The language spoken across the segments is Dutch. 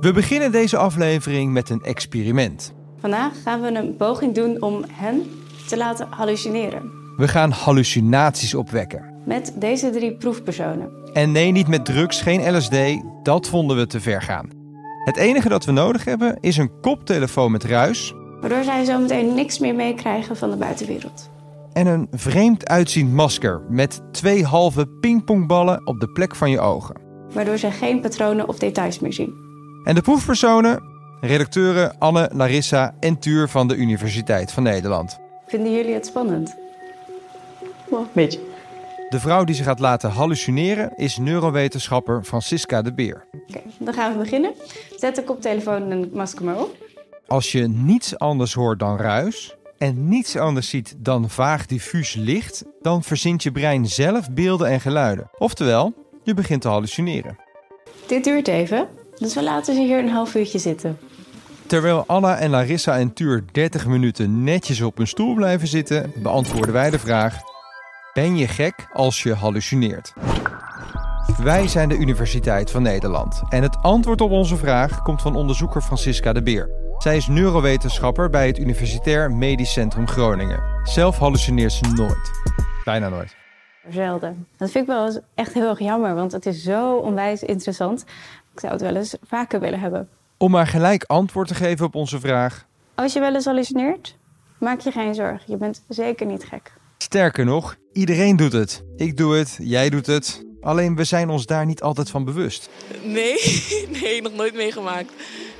We beginnen deze aflevering met een experiment. Vandaag gaan we een poging doen om hen te laten hallucineren. We gaan hallucinaties opwekken. Met deze drie proefpersonen. En nee, niet met drugs, geen LSD, dat vonden we te ver gaan. Het enige dat we nodig hebben is een koptelefoon met ruis Waardoor zij zometeen niks meer meekrijgen van de buitenwereld. en een vreemd uitziend masker met twee halve pingpongballen op de plek van je ogen. Waardoor zij geen patronen of details meer zien. En de proefpersonen? Redacteuren Anne, Larissa en Tuur van de Universiteit van Nederland. Vinden jullie het spannend? Een beetje. De vrouw die zich gaat laten hallucineren is neurowetenschapper Francisca de Beer. Oké, dan gaan we beginnen. Zet de koptelefoon en masker maar op. Als je niets anders hoort dan ruis en niets anders ziet dan vaag diffuus licht, dan verzint je brein zelf beelden en geluiden. Oftewel, je begint te hallucineren. Dit duurt even, dus we laten ze hier een half uurtje zitten. Terwijl Anna en Larissa en Tuur 30 minuten netjes op hun stoel blijven zitten, beantwoorden wij de vraag: Ben je gek als je hallucineert? Wij zijn de Universiteit van Nederland en het antwoord op onze vraag komt van onderzoeker Francisca de Beer. Zij is neurowetenschapper bij het Universitair Medisch Centrum Groningen. Zelf hallucineert ze nooit. Bijna nooit. Zelden. Dat vind ik wel eens echt heel erg jammer, want het is zo onwijs interessant. Ik zou het wel eens vaker willen hebben. Om maar gelijk antwoord te geven op onze vraag. Als je wel eens hallucineert, maak je geen zorgen. Je bent zeker niet gek. Sterker nog, iedereen doet het. Ik doe het, jij doet het. Alleen we zijn ons daar niet altijd van bewust. Nee, nee, nog nooit meegemaakt.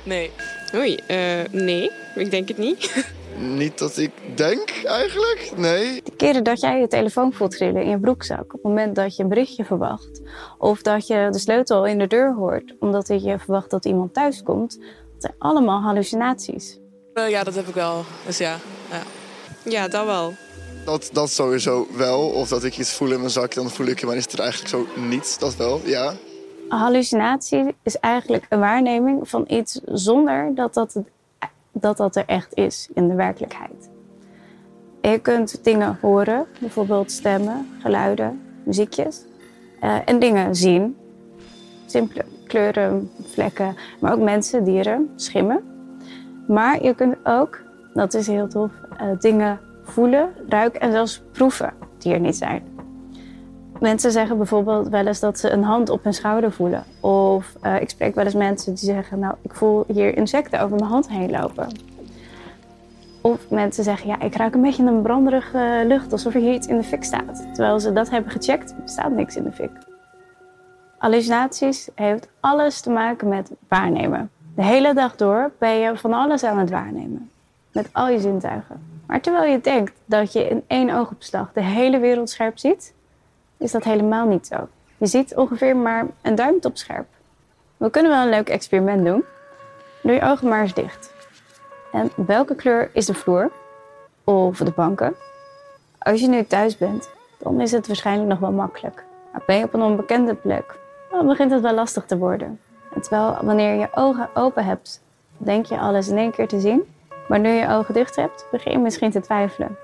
Nee. Oei, eh, nee, ik denk het niet. Niet dat ik denk eigenlijk, nee. De keren dat jij je telefoon voelt trillen in je broekzak, op het moment dat je een berichtje verwacht, of dat je de sleutel in de deur hoort, omdat je verwacht dat iemand thuis komt, dat zijn allemaal hallucinaties. Eh, ja, dat heb ik wel. Dus ja. Ja, ja dat wel. Dat, dat sowieso wel. Of dat ik iets voel in mijn zak, dan voel ik je, maar is er eigenlijk zo niets. Dat wel, ja. Een hallucinatie is eigenlijk een waarneming van iets zonder dat dat, het- dat, dat er echt is in de werkelijkheid. Je kunt dingen horen, bijvoorbeeld stemmen, geluiden, muziekjes. eh, en dingen zien. Simpele kleuren, vlekken, maar ook mensen, dieren, schimmen. Maar je kunt ook, dat is heel tof, eh, dingen voelen, ruiken en zelfs proeven die er niet zijn. Mensen zeggen bijvoorbeeld wel eens dat ze een hand op hun schouder voelen. Of eh, ik spreek wel eens mensen die zeggen, nou, ik voel hier insecten over mijn hand heen lopen. Of mensen zeggen, ja, ik ruik een beetje een branderige lucht, alsof er hier iets in de fik staat. Terwijl ze dat hebben gecheckt, staat niks in de fik. Hallucinaties heeft alles te maken met waarnemen. De hele dag door ben je van alles aan het waarnemen. Met al je zintuigen. Maar terwijl je denkt dat je in één oogopslag de hele wereld scherp ziet, is dat helemaal niet zo. Je ziet ongeveer maar een duimtop scherp. We kunnen wel een leuk experiment doen. Doe je ogen maar eens dicht. En welke kleur is de vloer? Of de banken? Als je nu thuis bent, dan is het waarschijnlijk nog wel makkelijk. Maar ben je op een onbekende plek, dan begint het wel lastig te worden. En terwijl wanneer je ogen open hebt, denk je alles in één keer te zien. Maar nu je ogen dicht hebt, begin je misschien te twijfelen.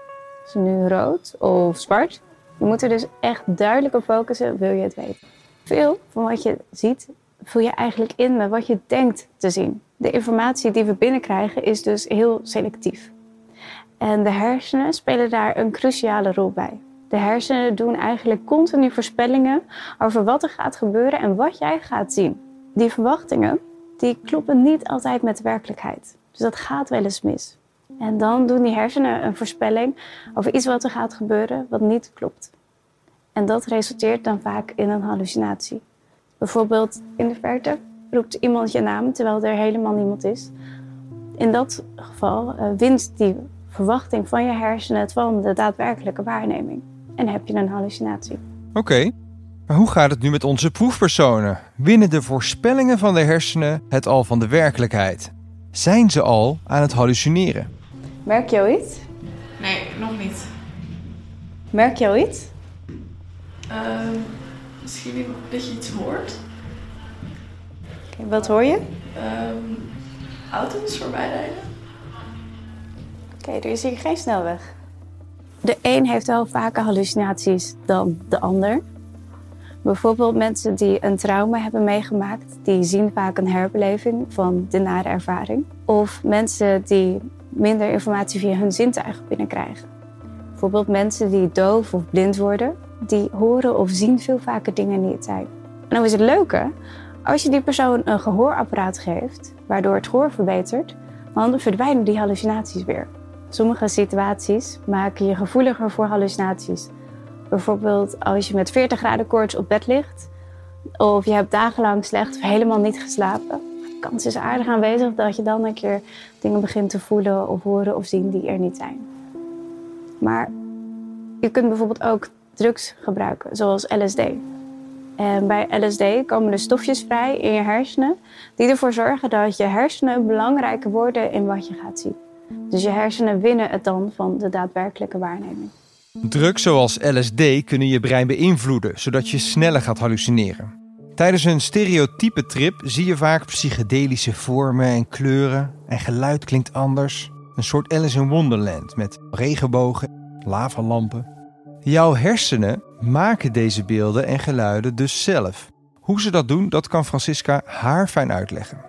Is het nu rood of zwart? Je moet er dus echt duidelijk op focussen, wil je het weten. Veel van wat je ziet, vul je eigenlijk in met wat je denkt te zien. De informatie die we binnenkrijgen is dus heel selectief. En de hersenen spelen daar een cruciale rol bij. De hersenen doen eigenlijk continu voorspellingen over wat er gaat gebeuren en wat jij gaat zien. Die verwachtingen, die kloppen niet altijd met de werkelijkheid. Dus dat gaat wel eens mis. En dan doen die hersenen een voorspelling over iets wat er gaat gebeuren wat niet klopt. En dat resulteert dan vaak in een hallucinatie. Bijvoorbeeld in de verte roept iemand je naam terwijl er helemaal niemand is. In dat geval eh, wint die verwachting van je hersenen het van de daadwerkelijke waarneming. En heb je een hallucinatie. Oké, maar hoe gaat het nu met onze proefpersonen? Winnen de voorspellingen van de hersenen het al van de werkelijkheid? Zijn ze al aan het hallucineren? Merk je al iets? Nee, nog niet. Merk je al iets? Ehm, misschien dat je iets hoort. Wat hoor je? Ehm, auto's voorbij rijden. Oké, er is hier geen snelweg. De een heeft wel vaker hallucinaties dan de ander. Bijvoorbeeld mensen die een trauma hebben meegemaakt, die zien vaak een herbeleving van de nare ervaring. Of mensen die minder informatie via hun zintuigen binnenkrijgen. Bijvoorbeeld mensen die doof of blind worden, die horen of zien veel vaker dingen niet zijn. En dan is het leuke, als je die persoon een gehoorapparaat geeft, waardoor het gehoor verbetert, dan verdwijnen die hallucinaties weer. Sommige situaties maken je gevoeliger voor hallucinaties. Bijvoorbeeld als je met 40 graden koorts op bed ligt, of je hebt dagenlang slecht of helemaal niet geslapen. De kans is aardig aanwezig dat je dan een keer dingen begint te voelen of horen of zien die er niet zijn. Maar je kunt bijvoorbeeld ook drugs gebruiken, zoals LSD. En bij LSD komen er stofjes vrij in je hersenen die ervoor zorgen dat je hersenen belangrijker worden in wat je gaat zien. Dus je hersenen winnen het dan van de daadwerkelijke waarneming. Drugs zoals LSD kunnen je brein beïnvloeden, zodat je sneller gaat hallucineren. Tijdens een stereotype trip zie je vaak psychedelische vormen en kleuren en geluid klinkt anders. Een soort Alice in Wonderland met regenbogen, lavalampen. Jouw hersenen maken deze beelden en geluiden dus zelf. Hoe ze dat doen, dat kan Francisca haar fijn uitleggen.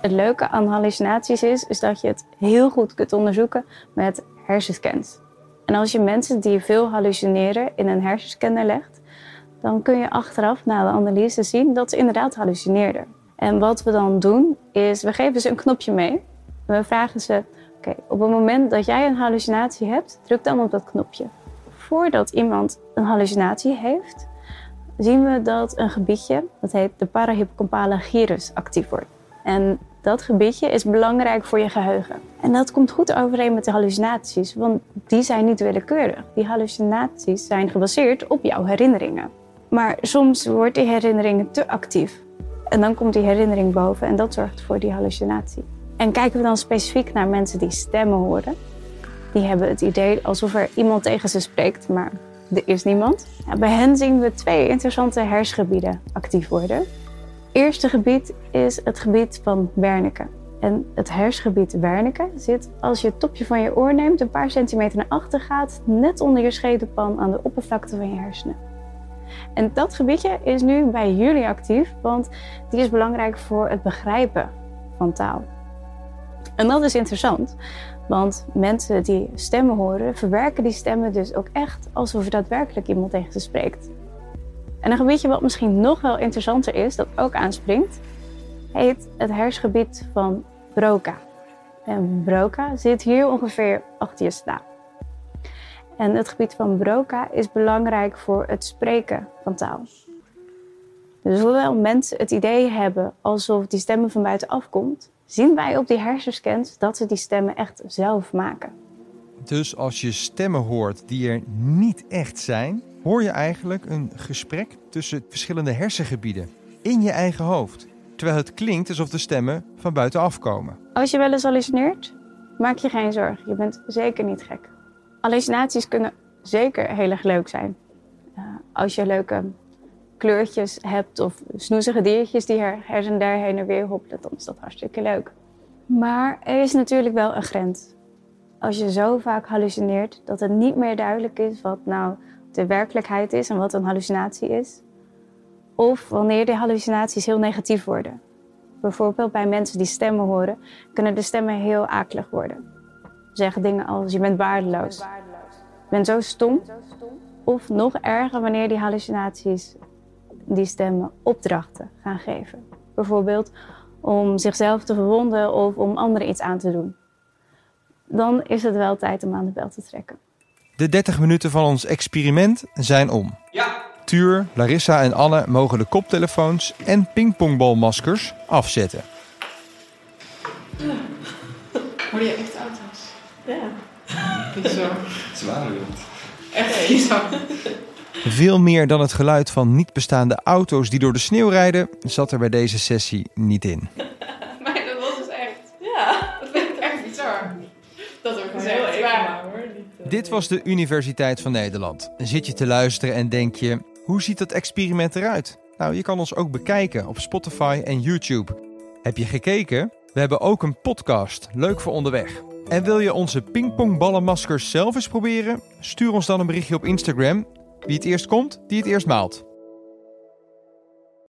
Het leuke aan hallucinaties is, is dat je het heel goed kunt onderzoeken met hersenscans. En als je mensen die veel hallucineren in een hersenscanner legt, dan kun je achteraf na de analyse zien dat ze inderdaad hallucineerden. En wat we dan doen, is we geven ze een knopje mee. We vragen ze, oké, op het moment dat jij een hallucinatie hebt, druk dan op dat knopje. Voordat iemand een hallucinatie heeft, zien we dat een gebiedje, dat heet de parahippocampale gyrus, actief wordt. En dat gebiedje is belangrijk voor je geheugen. En dat komt goed overeen met de hallucinaties, want die zijn niet willekeurig. Die hallucinaties zijn gebaseerd op jouw herinneringen. Maar soms wordt die herinnering te actief. En dan komt die herinnering boven en dat zorgt voor die hallucinatie. En kijken we dan specifiek naar mensen die stemmen horen. Die hebben het idee alsof er iemand tegen ze spreekt, maar er is niemand. Bij hen zien we twee interessante hersengebieden actief worden eerste gebied is het gebied van Wernicke. En het hersengebied Wernicke zit als je het topje van je oor neemt, een paar centimeter naar achter gaat, net onder je schedelpan aan de oppervlakte van je hersenen. En dat gebiedje is nu bij jullie actief, want die is belangrijk voor het begrijpen van taal. En dat is interessant, want mensen die stemmen horen, verwerken die stemmen dus ook echt alsof er daadwerkelijk iemand tegen ze spreekt. En een gebiedje wat misschien nog wel interessanter is, dat ook aanspringt, heet het hersengebied van Broca. En Broca zit hier ongeveer achter je slaap. En het gebied van Broca is belangrijk voor het spreken van taal. Dus hoewel mensen het idee hebben alsof die stemmen van buitenaf komt, zien wij op die hersenscans dat ze die stemmen echt zelf maken. Dus als je stemmen hoort die er niet echt zijn, hoor je eigenlijk een gesprek tussen verschillende hersengebieden in je eigen hoofd. Terwijl het klinkt alsof de stemmen van buitenaf komen. Als je wel eens hallucineert, maak je geen zorgen. Je bent zeker niet gek. Hallucinaties kunnen zeker heel erg leuk zijn. Uh, als je leuke kleurtjes hebt of snoezige diertjes die her, en der heen en weer hoppelen, dan is dat hartstikke leuk. Maar er is natuurlijk wel een grens. Als je zo vaak hallucineert dat het niet meer duidelijk is wat nou de werkelijkheid is en wat een hallucinatie is. Of wanneer de hallucinaties heel negatief worden. Bijvoorbeeld bij mensen die stemmen horen, kunnen de stemmen heel akelig worden. Zeggen dingen als je bent waardeloos. Je bent zo stom. Of nog erger wanneer die hallucinaties die stemmen opdrachten gaan geven. Bijvoorbeeld om zichzelf te verwonden of om anderen iets aan te doen. Dan is het wel tijd om aan de bel te trekken. De 30 minuten van ons experiment zijn om. Ja. Tuur, Larissa en Anne mogen de koptelefoons en pingpongbalmaskers afzetten. Hoor je echt auto's? Ja. Bizar. Zwaar Echt bizar. Veel meer dan het geluid van niet bestaande auto's die door de sneeuw rijden, zat er bij deze sessie niet in. Maar dat was dus echt. Ja, dat vind ik echt bizar. Dat ook gezegd. Maar hoor. Dit was de Universiteit van Nederland. Zit je te luisteren en denk je, hoe ziet dat experiment eruit? Nou, je kan ons ook bekijken op Spotify en YouTube. Heb je gekeken? We hebben ook een podcast, leuk voor onderweg. En wil je onze pingpongballenmaskers zelf eens proberen? Stuur ons dan een berichtje op Instagram. Wie het eerst komt, die het eerst maalt.